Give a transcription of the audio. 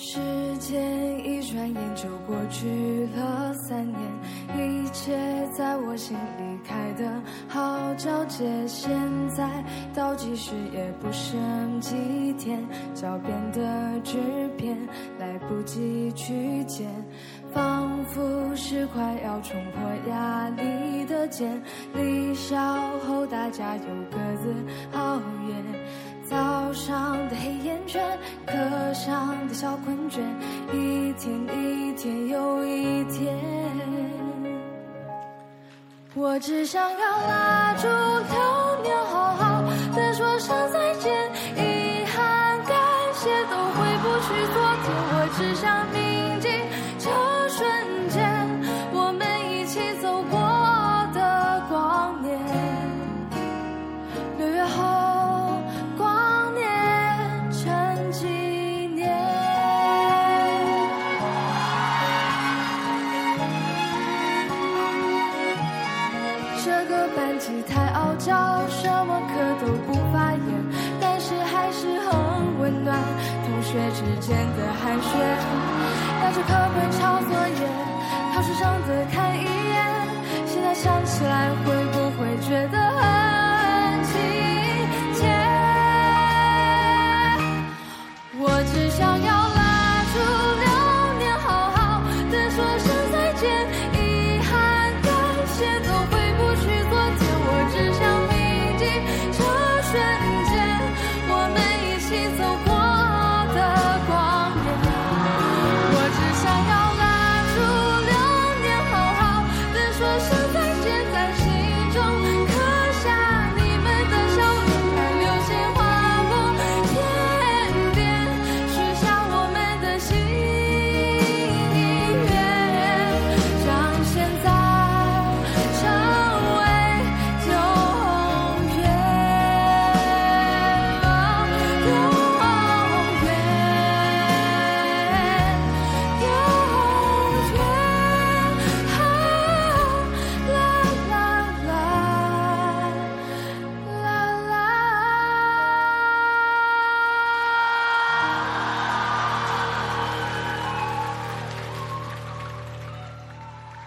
时间一转眼就过去了三年，一切在我心里开的好皎洁。现在倒计时也不剩几天，脚边的纸片来不及去捡，仿佛是快要冲破压力的茧。离校后大家又各自熬夜。早上的黑课上的小困倦，一天一天又一天，我只想要拉住流年，好好的说声再见，遗憾、感谢都回不去昨天，我只想个班级太傲娇，什么课都不发言，但是还是很温暖。同学之间的寒暄，带着课本抄，